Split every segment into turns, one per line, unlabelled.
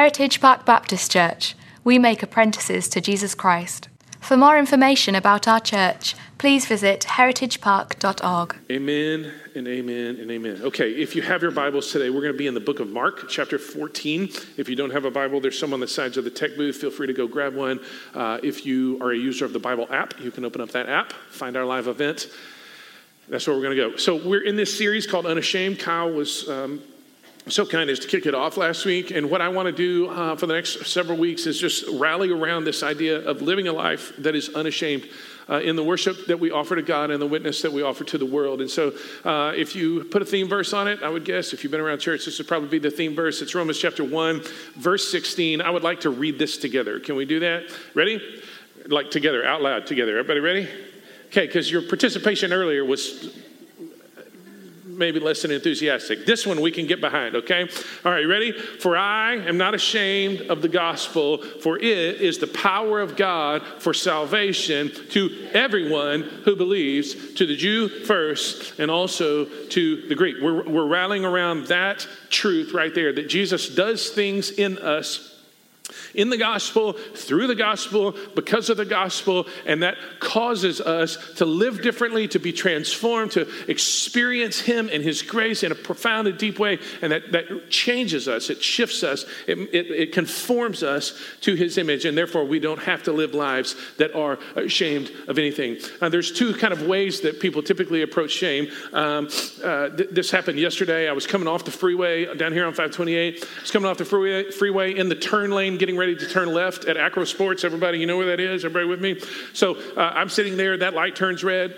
Heritage Park Baptist Church. We make apprentices to Jesus Christ. For more information about our church, please visit heritagepark.org.
Amen and amen and amen. Okay, if you have your Bibles today, we're going to be in the book of Mark, chapter 14. If you don't have a Bible, there's some on the sides of the tech booth. Feel free to go grab one. Uh, if you are a user of the Bible app, you can open up that app, find our live event. That's where we're going to go. So, we're in this series called Unashamed. Kyle was um, so kind as to kick it off last week. And what I want to do uh, for the next several weeks is just rally around this idea of living a life that is unashamed. Uh, in the worship that we offer to God and the witness that we offer to the world. And so, uh, if you put a theme verse on it, I would guess if you've been around church, this would probably be the theme verse. It's Romans chapter 1, verse 16. I would like to read this together. Can we do that? Ready? Like together, out loud, together. Everybody ready? Okay, because your participation earlier was maybe less than enthusiastic. This one we can get behind, okay? All right, ready? For I am not ashamed of the gospel, for it is the power of God for salvation to everyone who believes, to the Jew first, and also to the Greek. We're, we're rallying around that truth right there that Jesus does things in us in the gospel, through the gospel, because of the gospel, and that causes us to live differently, to be transformed, to experience Him and His grace in a profound and deep way, and that, that changes us, it shifts us, it, it, it conforms us to His image, and therefore we don't have to live lives that are ashamed of anything. Uh, there's two kind of ways that people typically approach shame. Um, uh, th- this happened yesterday. I was coming off the freeway down here on 528. I was coming off the freeway, freeway in the turn lane getting ready to turn left at Acro Sports. Everybody, you know where that is? Everybody with me? So uh, I'm sitting there, that light turns red.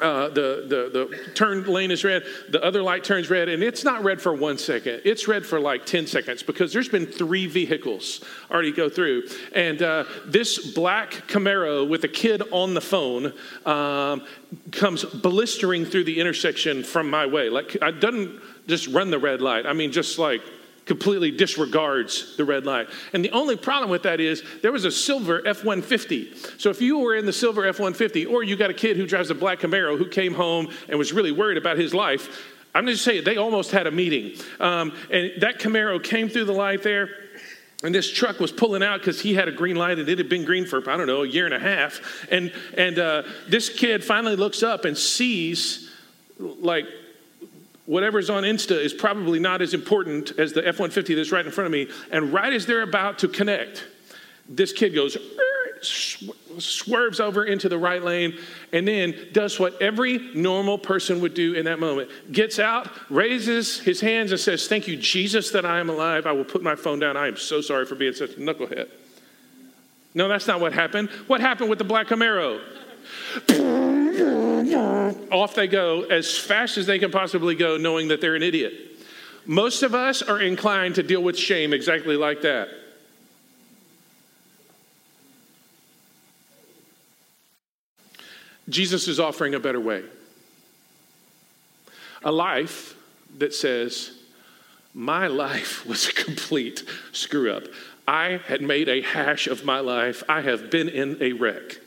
Uh, the, the, the turn lane is red, the other light turns red, and it's not red for one second. It's red for like 10 seconds because there's been three vehicles already go through. And uh, this black Camaro with a kid on the phone um, comes blistering through the intersection from my way. Like, I doesn't just run the red light, I mean, just like completely disregards the red light. And the only problem with that is there was a silver F 150. So if you were in the silver F 150, or you got a kid who drives a black Camaro who came home and was really worried about his life, I'm just saying they almost had a meeting. Um, and that Camaro came through the light there. And this truck was pulling out because he had a green light and it had been green for, I don't know, a year and a half. And, and uh, this kid finally looks up and sees, like, whatever's on Insta is probably not as important as the F 150 that's right in front of me. And right as they're about to connect, this kid goes, swerves over into the right lane, and then does what every normal person would do in that moment gets out, raises his hands, and says, Thank you, Jesus, that I am alive. I will put my phone down. I am so sorry for being such a knucklehead. No, that's not what happened. What happened with the black Camaro? Mm-hmm. off they go as fast as they can possibly go, knowing that they're an idiot. Most of us are inclined to deal with shame exactly like that. Jesus is offering a better way. A life that says, My life was a complete screw up. I had made a hash of my life. I have been in a wreck.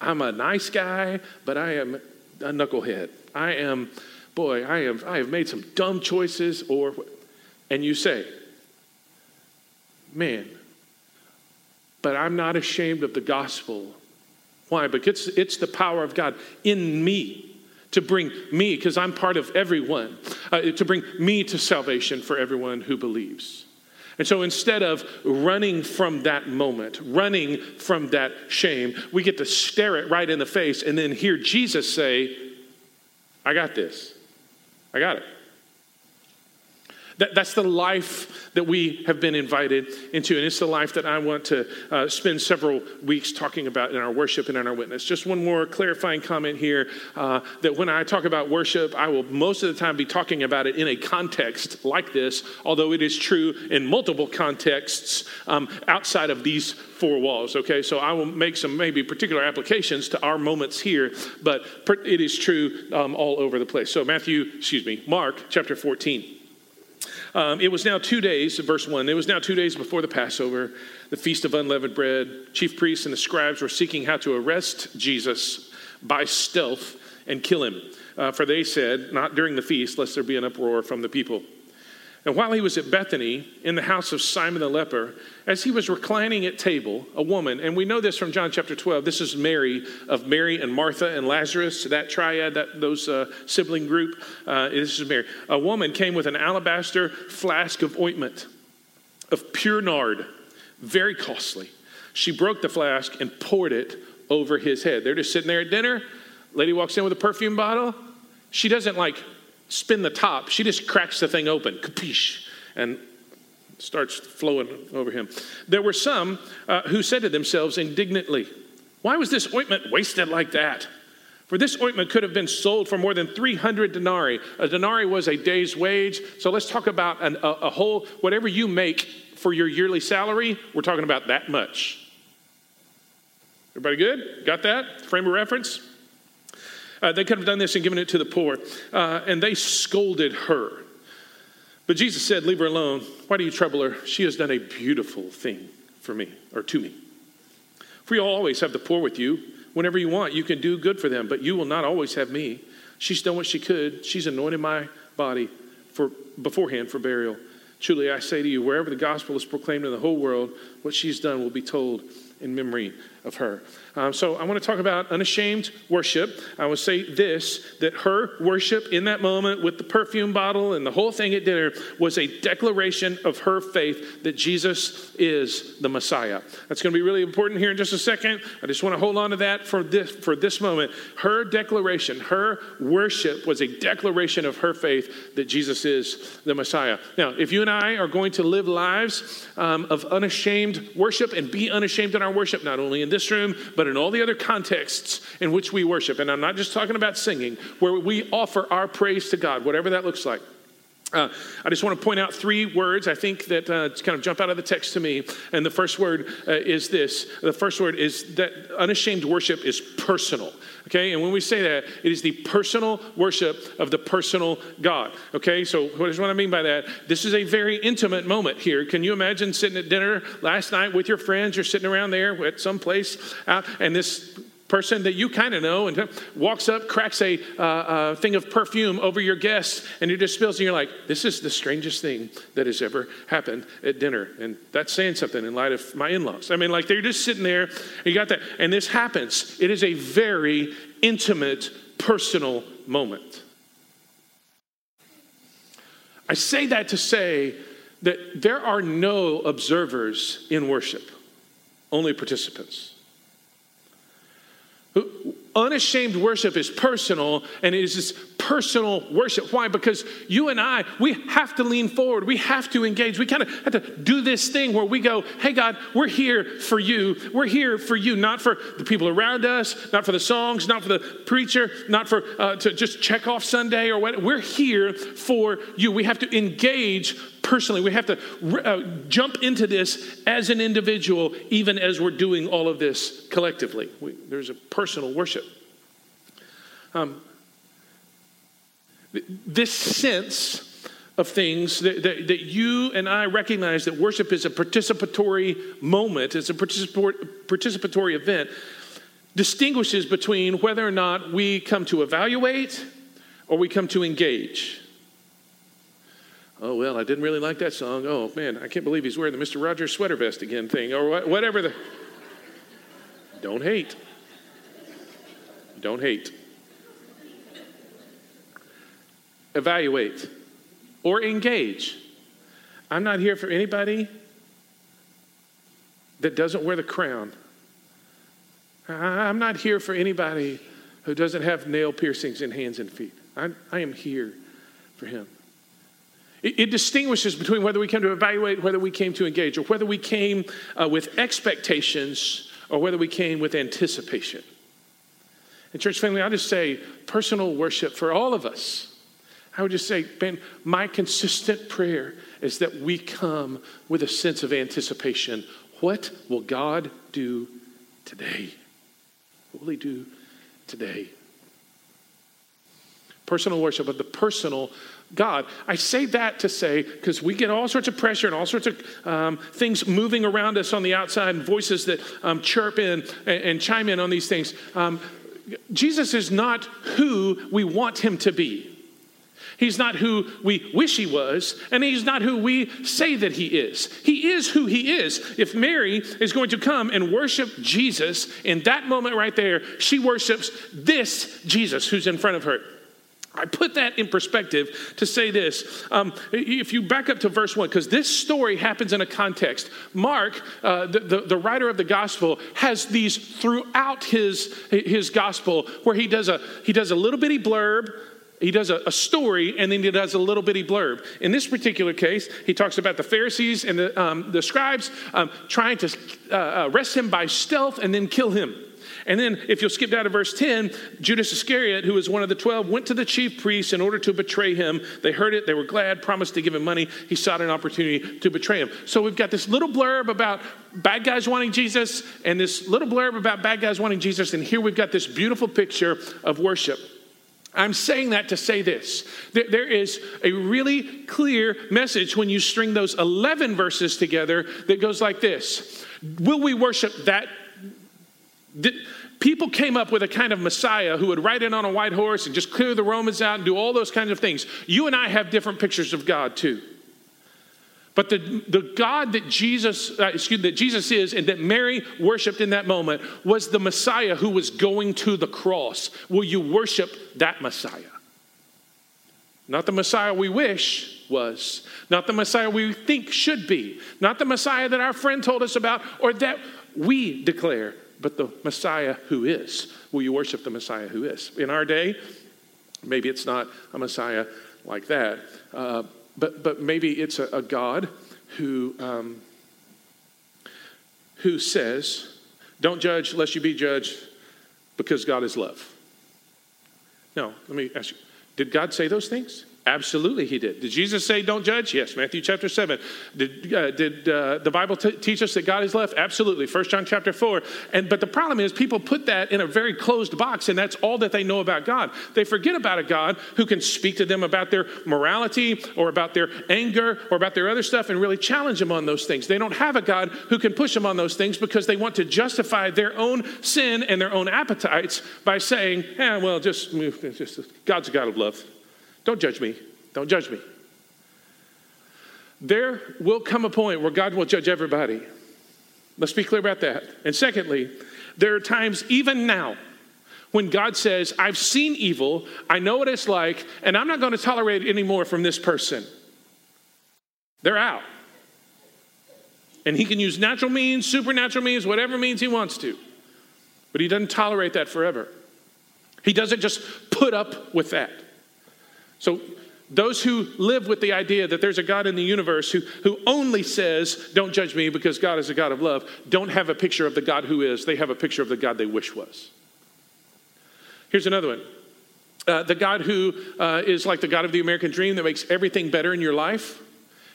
I'm a nice guy, but I am a knucklehead. I am, boy, I have, I have made some dumb choices, or, and you say, man, but I'm not ashamed of the gospel. Why? Because it's, it's the power of God in me to bring me, because I'm part of everyone, uh, to bring me to salvation for everyone who believes. And so instead of running from that moment, running from that shame, we get to stare it right in the face and then hear Jesus say, I got this. I got it. That, that's the life that we have been invited into, and it's the life that I want to uh, spend several weeks talking about in our worship and in our witness. Just one more clarifying comment here uh, that when I talk about worship, I will most of the time be talking about it in a context like this, although it is true in multiple contexts um, outside of these four walls, okay? So I will make some maybe particular applications to our moments here, but it is true um, all over the place. So, Matthew, excuse me, Mark chapter 14. Um, it was now two days, verse 1, it was now two days before the Passover, the feast of unleavened bread. Chief priests and the scribes were seeking how to arrest Jesus by stealth and kill him. Uh, for they said, Not during the feast, lest there be an uproar from the people. And while he was at Bethany in the house of Simon the leper, as he was reclining at table, a woman, and we know this from John chapter 12, this is Mary of Mary and Martha and Lazarus, that triad, that those uh, sibling group, uh, this is Mary. A woman came with an alabaster flask of ointment of pure nard, very costly. She broke the flask and poured it over his head. They're just sitting there at dinner. Lady walks in with a perfume bottle. She doesn't like spin the top. She just cracks the thing open, capiche, and starts flowing over him. There were some uh, who said to themselves indignantly, Why was this ointment wasted like that? For this ointment could have been sold for more than 300 denarii. A denarii was a day's wage. So let's talk about an, a, a whole, whatever you make for your yearly salary, we're talking about that much. Everybody good? Got that? Frame of reference? Uh, they could have done this and given it to the poor. Uh, and they scolded her. But Jesus said, Leave her alone. Why do you trouble her? She has done a beautiful thing for me, or to me. For you always have the poor with you. Whenever you want, you can do good for them, but you will not always have me. She's done what she could. She's anointed my body for beforehand for burial. Truly, I say to you, wherever the gospel is proclaimed in the whole world, what she's done will be told in memory of her. Um, so I want to talk about unashamed worship. I will say this that her worship in that moment with the perfume bottle and the whole thing at dinner was a declaration of her faith that Jesus is the Messiah. That's going to be really important here in just a second. I just want to hold on to that for this, for this moment. Her declaration, her worship was a declaration of her faith that Jesus is the Messiah. Now, if you and I are going to live lives um, of unashamed worship and be unashamed in our worship, not only in this room, but in all the other contexts in which we worship. And I'm not just talking about singing, where we offer our praise to God, whatever that looks like. Uh, I just want to point out three words I think that uh, kind of jump out of the text to me. And the first word uh, is this the first word is that unashamed worship is personal. Okay, and when we say that, it is the personal worship of the personal God. Okay, so what is what I mean by that? This is a very intimate moment here. Can you imagine sitting at dinner last night with your friends? You're sitting around there at some place out, and this person that you kind of know and walks up, cracks a uh, uh, thing of perfume over your guests, and it just spills, and you're like, this is the strangest thing that has ever happened at dinner. And that's saying something in light of my in laws. I mean, like they're just sitting there, you got that, and this happens. It is a very intimate, personal moment. I say that to say that there are no observers in worship, only participants. Unashamed worship is personal, and it is personal worship. Why? Because you and I, we have to lean forward. We have to engage. We kind of have to do this thing where we go, hey, God, we're here for you. We're here for you, not for the people around us, not for the songs, not for the preacher, not for uh, to just check off Sunday or what. We're here for you. We have to engage personally. We have to uh, jump into this as an individual, even as we're doing all of this collectively. We, there's a personal worship. Um, this sense of things that, that, that, you and I recognize that worship is a participatory moment, it's a participatory event, distinguishes between whether or not we come to evaluate or we come to engage. Oh, well, I didn't really like that song. Oh, man, I can't believe he's wearing the Mr. Rogers sweater vest again thing, or whatever the. Don't hate. Don't hate. Evaluate or engage. I'm not here for anybody that doesn't wear the crown. I'm not here for anybody who doesn't have nail piercings in hands and feet. I, I am here for him. It, it, distinguishes between whether we came to evaluate, whether we came to engage, or whether we came uh, with expectations or whether we came with anticipation. And, church family, I'll just say personal worship for all of us. I would just say, Ben, my consistent prayer is that we come with a sense of anticipation. What will God do today? What will He do today? Personal worship of the personal God. I say that to say, because we get all sorts of pressure and all sorts of um, things moving around us on the outside and voices that um, chirp in and, and, chime in on these things. Um, Jesus is not who we want him to be. He's not who we wish he was, and he's not who we say that he is. He is who he is. If Mary is going to come and worship Jesus in that moment right there, she worships this Jesus who's in front of her. I put that in perspective to say this. Um, if you back up to verse 1, because this story happens in a context. Mark, uh, the, the, the, writer of the gospel, has these throughout his, his gospel where he does, a, he does a little bitty blurb he does a, a, story and then he does a little bitty blurb. In this particular case, he talks about the Pharisees and the, um, the scribes um, trying to uh, arrest him by stealth and then kill him. And then, if you'll skip down to verse 10, Judas Iscariot, who was one of the 12, went to the chief priests in order to betray him. They heard it, they were glad, promised to give him money. He sought an opportunity to betray him. So, we've got this little blurb about bad guys wanting Jesus, and this little blurb about bad guys wanting Jesus. And here we've got this beautiful picture of worship. I'm saying that to say this. There is a really clear message when you string those 11 verses together that goes like this Will we worship that? People came up with a kind of Messiah who would ride in on a white horse and just clear the Romans out and do all those kinds of things. You and I have different pictures of God too. But the, the God that Jesus, uh, excuse, that Jesus is and that Mary worshiped in that moment was the Messiah who was going to the cross. Will you worship that Messiah? Not the Messiah we wish was, not the Messiah we think should be, not the Messiah that our friend told us about or that we declare, but the Messiah who is. Will you worship the Messiah who is? In our day, maybe it's not a Messiah like that. Uh, but, but maybe it's a, a God who, um, who says, Don't judge lest you be judged because God is love. No, let me ask you did God say those things? Absolutely, he did. Did Jesus say, don't judge? Yes, Matthew chapter 7. Did, uh, did uh, the Bible t- teach us that God is love? Absolutely, 1 John chapter 4. And, but the problem is, people put that in a very closed box, and that's all that they know about God. They forget about a God who can speak to them about their morality or about their anger or about their other stuff and really challenge them on those things. They don't have a God who can push them on those things because they want to justify their own sin and their own appetites by saying, yeah, well, just, just God's a God of love. Don't judge me. Don't judge me. There will come a point where God will judge everybody. Let's be clear about that. And secondly, there are times, even now, when God says, I've seen evil, I know what it's like, and I'm not going to tolerate it anymore from this person. They're out. And he can use natural means, supernatural means, whatever means he wants to. But he doesn't tolerate that forever. He doesn't just put up with that. So, those who live with the idea that there's a God in the universe who, who only says, Don't judge me because God is a God of love, don't have a picture of the God who is. They have a picture of the God they wish was. Here's another one uh, the God who uh, is like the God of the American dream that makes everything better in your life.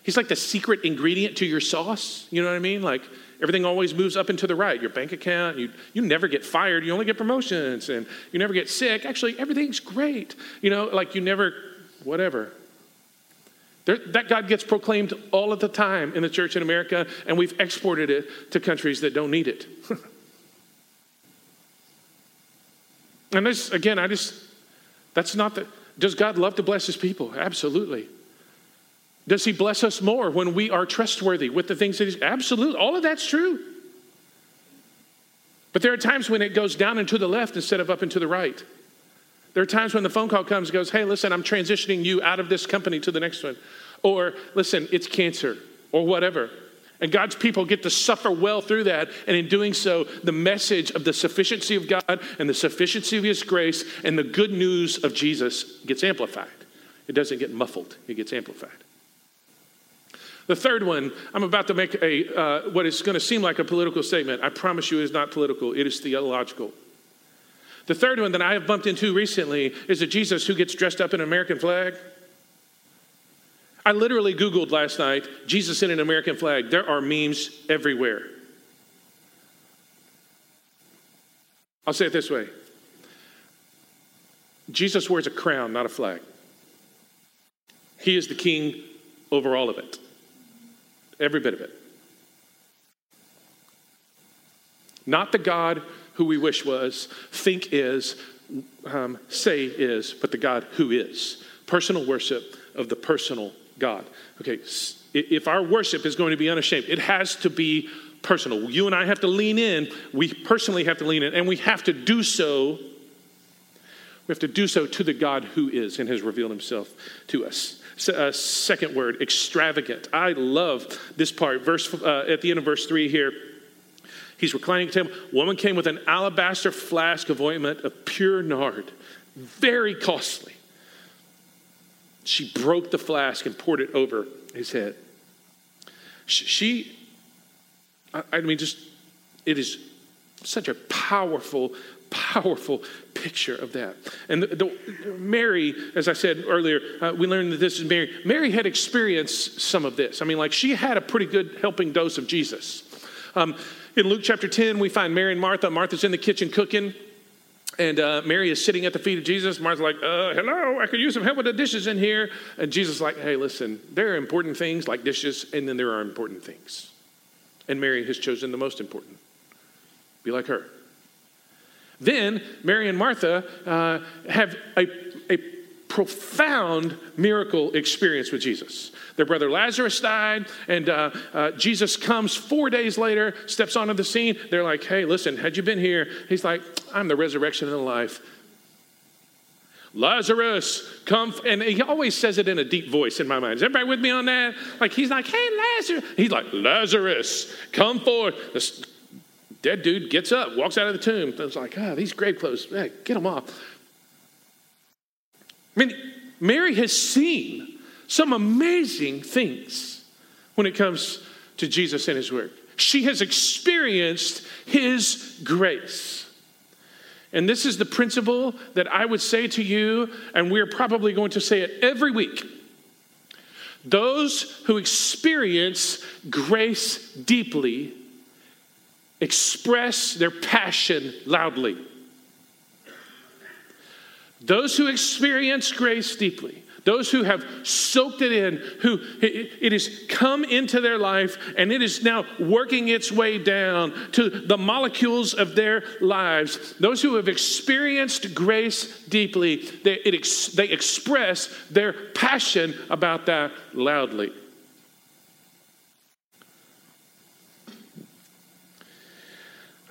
He's like the secret ingredient to your sauce. You know what I mean? Like everything always moves up and to the right. Your bank account, you, you never get fired. You only get promotions and you never get sick. Actually, everything's great. You know, like you never whatever. There, that God gets proclaimed all of the time in the church in America, and we've exported it to countries that don't need it. and this, again, I just, that's not the, does God love to bless his people? Absolutely. Does he bless us more when we are trustworthy with the things that he's, absolutely. All of that's true. But there are times when it goes down and to the left instead of up and to the right. There are times when the phone call comes goes, hey, listen, I'm transitioning you out of this company to the next one. Or, listen, it's cancer, or whatever. And God's people get to suffer well through that. And in doing so, the message of the sufficiency of God and the sufficiency of His grace and the good news of Jesus gets amplified. It doesn't get muffled, it gets amplified. The third one, I'm about to make a uh, what is going to seem like a political statement. I promise you, it is not political, it is theological. The third one that I have bumped into recently is a Jesus who gets dressed up in an American flag. I literally Googled last night Jesus in an American flag. There are memes everywhere. I'll say it this way Jesus wears a crown, not a flag. He is the king over all of it, every bit of it. Not the God who we wish was, think is, um, say is, but the God who is. Personal worship of the personal God. Okay, if our worship is going to be unashamed, it has to be personal. You and I have to lean in. We personally have to lean in, and we have to do so. We have to do so to the God who is and has revealed himself to us. Uh, second word, extravagant. I love this part. Verse uh, at the end of verse three here. He's reclining at the table. Woman came with an alabaster flask of ointment of pure nard, very costly. She broke the flask and poured it over his head. She, I mean, just, it is such a powerful, powerful picture of that. And the, the, Mary, as I said earlier, uh, we learned that this is Mary. Mary had experienced some of this. I mean, like, she had a pretty good helping dose of Jesus. Um, in Luke chapter 10, we find Mary and Martha. Martha's in the kitchen cooking. And uh, Mary is sitting at the feet of Jesus. Martha's like, uh, hello, I could use some help with the dishes in here. And Jesus is like, hey, listen, there are important things like dishes, and then there are important things. And Mary has chosen the most important. Be like her. Then Mary and Martha uh, have a, a profound miracle experience with Jesus. Their brother Lazarus died, and uh, uh, Jesus comes four days later, steps onto the scene. They're like, hey, listen, had you been here? He's like, I'm the resurrection and the life. Lazarus, come. And he always says it in a deep voice in my mind. Is everybody with me on that? Like, he's like, hey, Lazarus. He's like, Lazarus, come forth. This dead dude gets up, walks out of the tomb. It's like, ah, oh, these grave clothes, hey, get them off. I mean, Mary has seen some amazing things when it comes to Jesus and his work. She has experienced his grace. And this is the principle that I would say to you, and we're probably going to say it every week. Those who experience grace deeply express their passion loudly. Those who experience grace deeply, those who have soaked it in, who it has come into their life and it is now working its way down to the molecules of their lives, those who have experienced grace deeply, they, it, they express their passion about that loudly.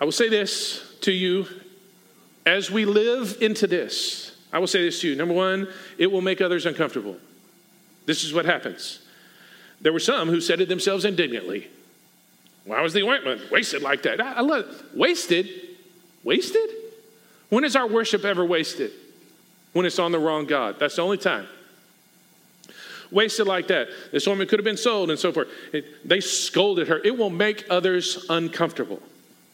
I will say this to you as we live into this I will say this to you. Number one, it will make others uncomfortable. This is what happens. There were some who said it themselves indignantly. Why was the ointment wasted like that? I, I love it. Wasted? Wasted? When is our worship ever wasted? When it's on the wrong God. That's the only time. Wasted like that. This woman could have been sold and so forth. It, they scolded her. It will make others uncomfortable.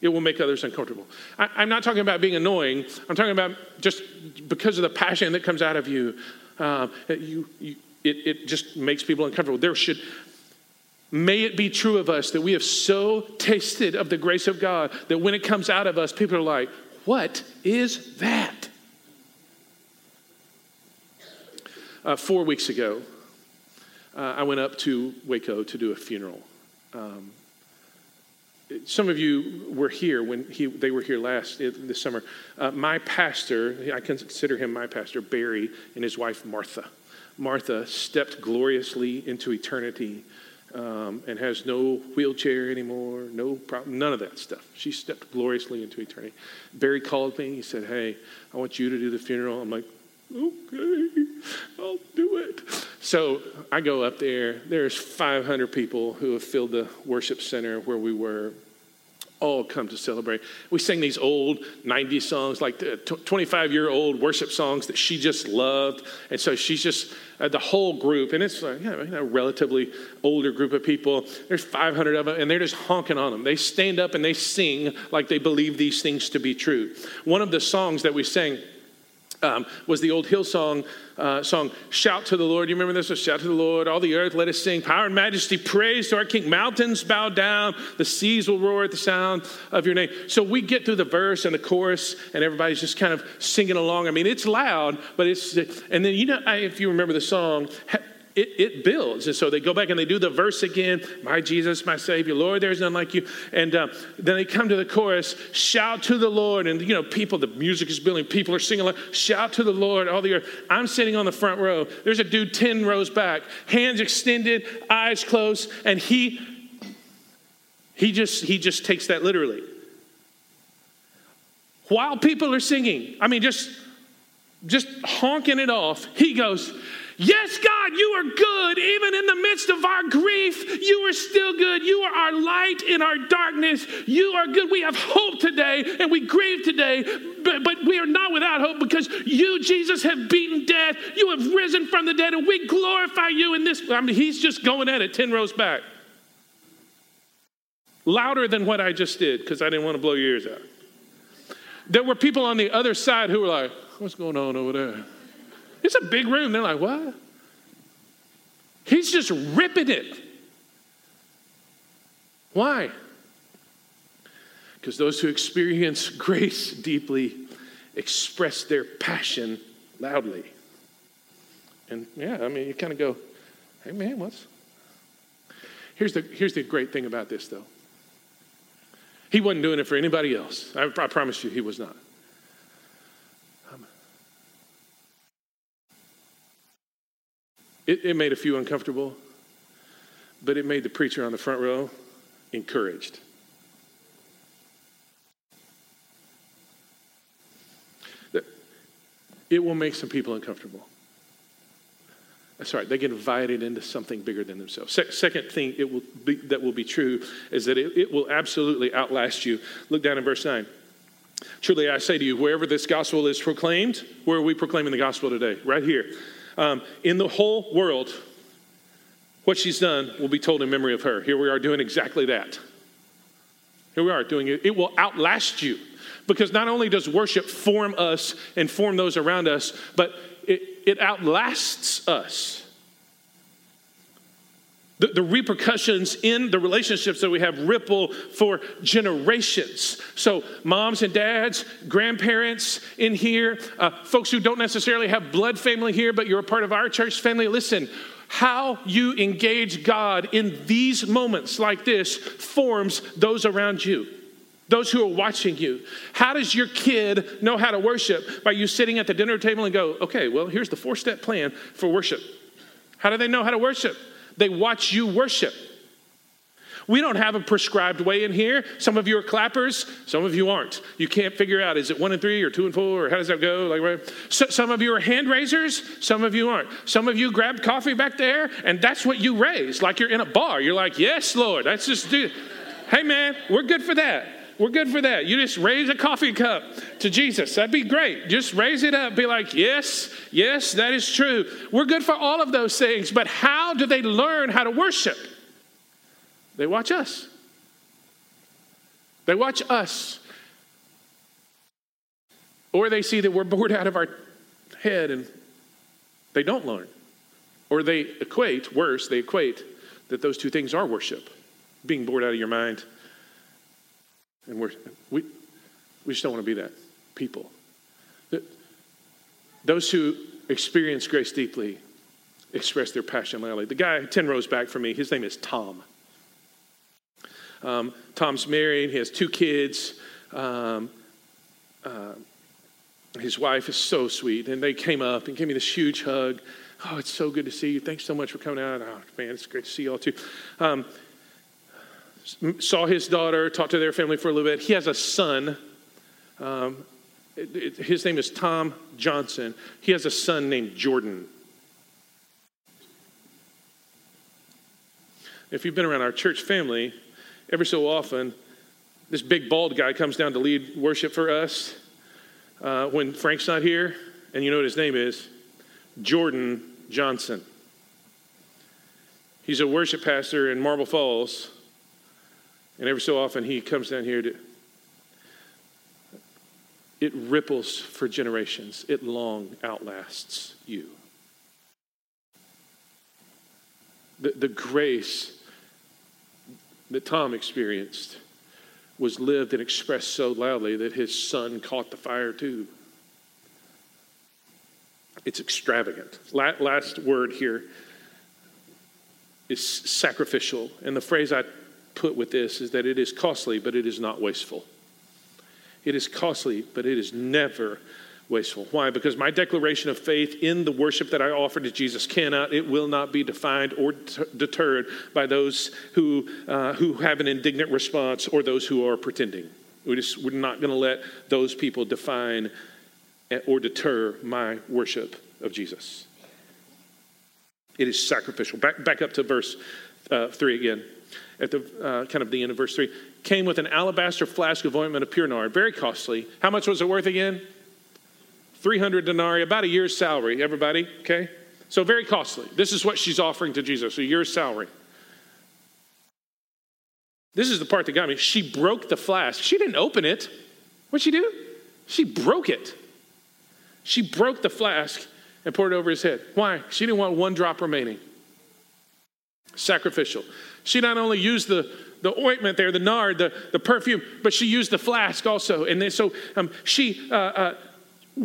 It will make others uncomfortable. I, am not talking about being annoying. I'm talking about just because of the passion that comes out of you. Uh, you, you it, it just makes people uncomfortable. There should, may it be true of us that we have so tasted of the grace of God that when it comes out of us, people are like, what is that? Uh, four weeks ago, uh, I went up to Waco to do a funeral. Um, some of you were here when he, they were here last this summer. Uh, my pastor, I consider him my pastor, Barry, and his wife Martha. Martha stepped gloriously into eternity um, and has no wheelchair anymore, no problem, none of that stuff. She stepped gloriously into eternity. Barry called me. He said, Hey, I want you to do the funeral. I'm like, Okay, I'll do it. So I go up there. There's 500 people who have filled the worship center where we were all come to celebrate. We sing these old 90s songs, like the 25 year old worship songs that she just loved. And so she's just, uh, the whole group, and it's like, know, a relatively older group of people. There's 500 of them, and they're just honking on them. They stand up and they sing like they believe these things to be true. One of the songs that we sang, um, was the old Hillsong uh, song, Shout to the Lord. You remember this? Was Shout to the Lord. All the earth, let us sing. Power and majesty, praise to our King. Mountains bow down. The seas will roar at the sound of your name. So we get through the verse and the chorus, and everybody's just kind of singing along. I mean, it's loud, but it's, and then, you know, if you remember the song, it, it, builds. And so they go back and they do the verse again My Jesus, my Savior, Lord, there's none like you. And uh, then they come to the chorus Shout to the Lord. And, you know, people, the music is building, people are singing, Shout to the Lord, all the earth. I'm sitting on the front row. There's a dude 10 rows back, hands extended, eyes closed, and he. He just, he just takes that literally. While people are singing, I mean, just, just honking it off, he goes, Yes, God, you are good. Even in the midst of our grief, you are still good. You are our light in our darkness. You are good. We have hope today and we grieve today, but, but we are not without hope because you, Jesus, have beaten death. You have risen from the dead and we glorify you in this. I mean, he's just going at it 10 rows back. Louder than what I just did because I didn't want to blow your ears out. There were people on the other side who were like, What's going on over there? It's a big room. They're like, what? He's just ripping it. Why? Because those who experience grace deeply express their passion loudly. And yeah, I mean, you kind of go, hey man, what's. Here's the, here's the great thing about this, though. He wasn't doing it for anybody else. I, I promise you, he was not. It, it made a few uncomfortable, but it made the preacher on the front row encouraged. It will make some people uncomfortable. Right. They get invited into something bigger than themselves. Se- second thing it will be, that will be true is that it, it will absolutely outlast you. Look down in verse 9. Truly, I say to you, wherever this gospel is proclaimed, where are we proclaiming the gospel today? Right here. Um, in the whole world, what she's done will be told in memory of her. Here we are doing exactly that. Here we are doing it. It will outlast you because not only does worship form us and form those around us, but it, it outlasts us the, the, repercussions in the relationships that we have ripple for generations. So, moms and dads, grandparents in here, uh, folks who don't necessarily have blood family here, but you're a part of our church family, listen. How you engage God in these moments like this forms those around you those who are watching you. How does your kid know how to worship? By you sitting at the dinner table and go, okay, well, here's the four step plan for worship. How do they know how to worship? They watch you worship. We don't have a prescribed way in here. Some of you are clappers, some of you aren't. You can't figure out is it one and three or two and four or how does that go? Like, right? so, some of you are hand raisers, some of you aren't. Some of you grabbed coffee back there and that's what you raise, like you're in a bar. You're like, yes, Lord, that's just do. Hey, man, we're good for that. We're good for that. You just raise a coffee cup to Jesus. That'd be great. Just raise it up. Be like, yes, yes, that is true. We're good for all of those things. But how do they learn how to worship? They watch us. They watch us. Or they see that we're bored out of our head and they don't learn. Or they equate, worse, they equate that those two things are worship being bored out of your mind and we're, we, we just don't want to be that people. Those who experience grace deeply express their passion loudly. The guy 10 rows back from me, his name is Tom. Um, Tom's married, he has two kids. Um, uh, his wife is so sweet, and they came up and gave me this huge hug. Oh, it's so good to see you. Thanks so much for coming out. Oh, man, it's great to see you all too. Um, saw his daughter, talked to their family for a little bit. He has a son. Um, it, it, his name is Tom Johnson. He has a son named Jordan. If you've been around our church family, every so often, this big bald guy comes down to lead worship for us uh, when Frank's not here, and you know what his name is Jordan Johnson. He's a worship pastor in Marble Falls. And every so often he comes down here to, it ripples for generations. It long outlasts you. The, the grace that Tom experienced was lived and expressed so loudly that his son caught the fire too. It's extravagant. Last word here is sacrificial. And the phrase I put with this is that it is costly, but it is not wasteful. It is costly, but it is never wasteful. Why? Because my declaration of faith in the worship that I offer to Jesus cannot, it will not be defined or t- deterred by those who, uh, who have an indignant response or those who are pretending. We just, we're not going to let those people define or deter my worship of Jesus. It is sacrificial. Back, back up to verse uh, 3 again, at the uh, kind of the end of verse 3. Came with an alabaster flask of ointment of pure nard, very costly. How much was it worth again? 300 denarii, about a year's salary, everybody, okay? So very costly. This is what she's offering to Jesus, a year's salary. This is the part that got me. She broke the flask. She didn't open it. What'd she do? She broke it. She broke the flask and poured it over his head. Why? She didn't want one drop remaining. Sacrificial. She not only used the, the ointment there, the nard, the, the perfume, but she used the flask also. And then, so um, she, uh, uh,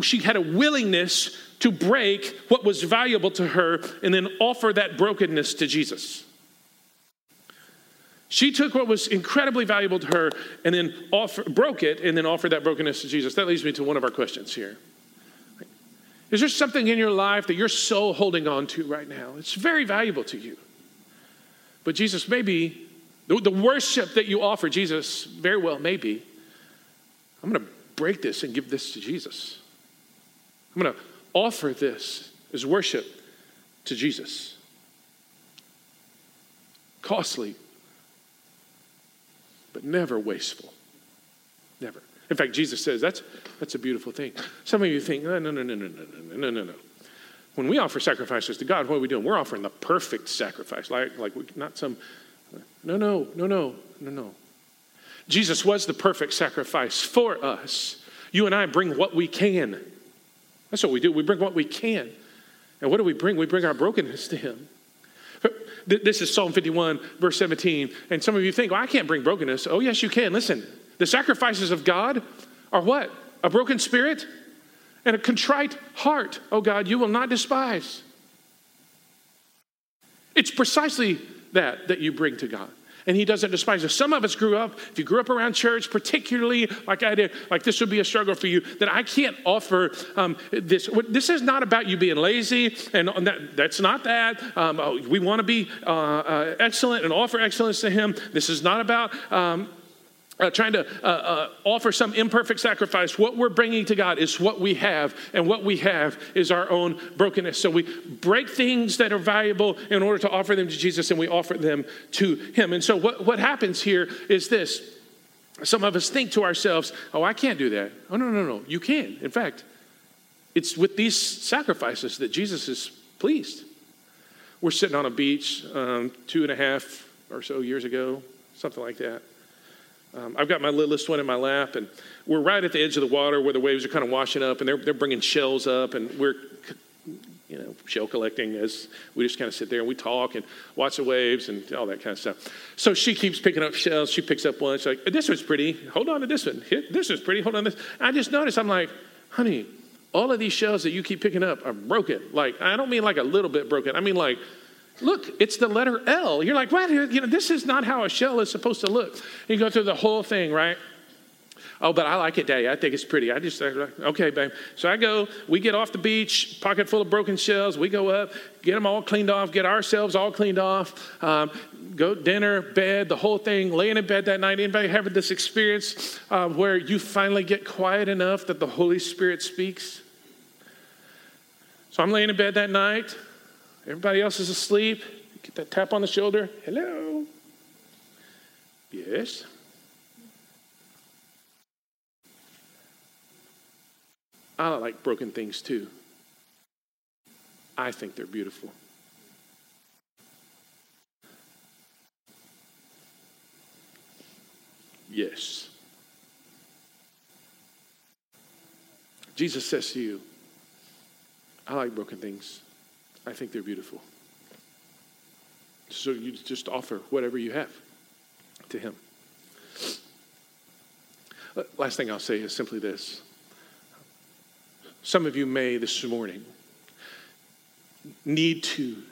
she had a willingness to break what was valuable to her and then offer that brokenness to Jesus. She took what was incredibly valuable to her and then offer, broke it and then offered that brokenness to Jesus. That leads me to one of our questions here. Is there something in your life that you're so holding on to right now? It's very valuable to you. But Jesus, maybe the, the worship that you offer, Jesus, very well, maybe, I'm going to break this and give this to Jesus. I'm going to offer this as worship to Jesus. Costly, but never wasteful. Never. In fact, Jesus says that's, that's a beautiful thing. Some of you think, no, no, no, no, no, no, no, no, no. When we offer sacrifices to God, what are we doing? We're offering the perfect sacrifice, like, like not some, no, no, no, no, no, no. Jesus was the perfect sacrifice for us. You and I bring what we can. That's what we do. We bring what we can. And what do we bring? We bring our brokenness to Him. This is Psalm 51, verse 17. And some of you think, well, I can't bring brokenness. Oh, yes, you can. Listen, the sacrifices of God are what? A broken spirit and a contrite heart. Oh God, you will not despise. It's precisely that that you bring to God. And he doesn't despise us. Some of us grew up, if you grew up around church, particularly like I did, like this would be a struggle for you, that I can't offer um, this. This is not about you being lazy, and that, that's not that. Um, oh, we want to be uh, uh, excellent and offer excellence to him. This is not about um, uh, trying to uh, uh, offer some imperfect sacrifice. What we're bringing to God is what we have, and what we have is our own brokenness. So we break things that are valuable in order to offer them to Jesus, and we offer them to Him. And so what, what happens here is this. Some of us think to ourselves, oh, I can't do that. Oh, no, no, no, you can. In fact, it's with these sacrifices that Jesus is pleased. We're sitting on a beach um, two and a half or so years ago, something like that um, I've got my littlest one in my lap, and we're right at the edge of the water where the waves are kind of washing up, and they're, they're bringing shells up, and we're, you know, shell collecting as we just kind of sit there and we talk and watch the waves and all that kind of stuff. So she keeps picking up shells. She picks up one. She's like, "This one's pretty. Hold on to this one. This one's pretty. Hold on to this." I just noticed. I'm like, "Honey, all of these shells that you keep picking up are broken. Like, I don't mean like a little bit broken. I mean like." Look, it's the letter L. You're like, what? You know, this is not how a shell is supposed to look. You go through the whole thing, right? Oh, but I like it, Daddy. I think it's pretty. I just, okay, babe. So I go, we get off the beach, pocket full of broken shells. We go up, get them all cleaned off, get ourselves all cleaned off, um, go dinner, bed, the whole thing, laying in bed that night. Anybody having this experience uh, where you finally get quiet enough that the Holy Spirit speaks? So I'm laying in bed that night. Everybody else is asleep. Get that tap on the shoulder. Hello. Yes. I like broken things too. I think they're beautiful. Yes. Jesus says to you, I like broken things. I think they're beautiful. So you just offer whatever you have to Him. Uh, last thing I'll say is simply this. Some of you may this morning need to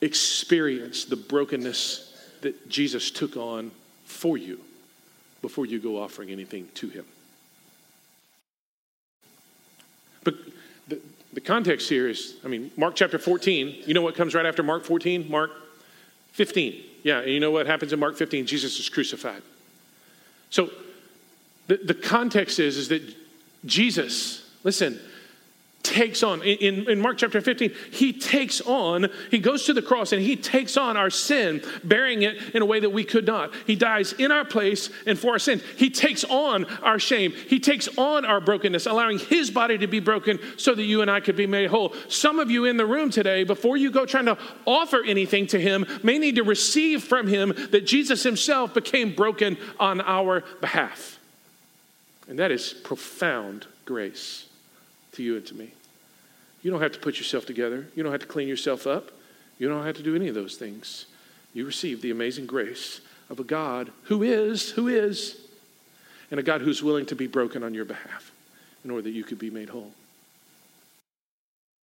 experience the brokenness that Jesus took on for you before you go offering anything to him. But the, the context here is, I mean, Mark chapter 14, you know what comes right after Mark 14? Mark 15. Yeah, and you know what happens in Mark 15? Jesus is crucified. So the, the context is, is that Jesus, listen, takes on, in, in Mark chapter 15, he takes on, he goes to the cross and he takes on our sin, bearing it in a way that we could not. He dies in our place and for our sin. He takes on our shame. He takes on our brokenness, allowing his body to be broken so that you and I could be made whole. Some of you in the room today, before you go trying to offer anything to him, may need to receive from him that Jesus himself became broken on our behalf. And that is profound grace to you and to me. You don't have to put yourself together. You don't have to clean yourself up. You don't have to do any of those things. You receive the amazing grace of a God who is, who is, and a God who's willing to be broken on your behalf in order that you could be made whole.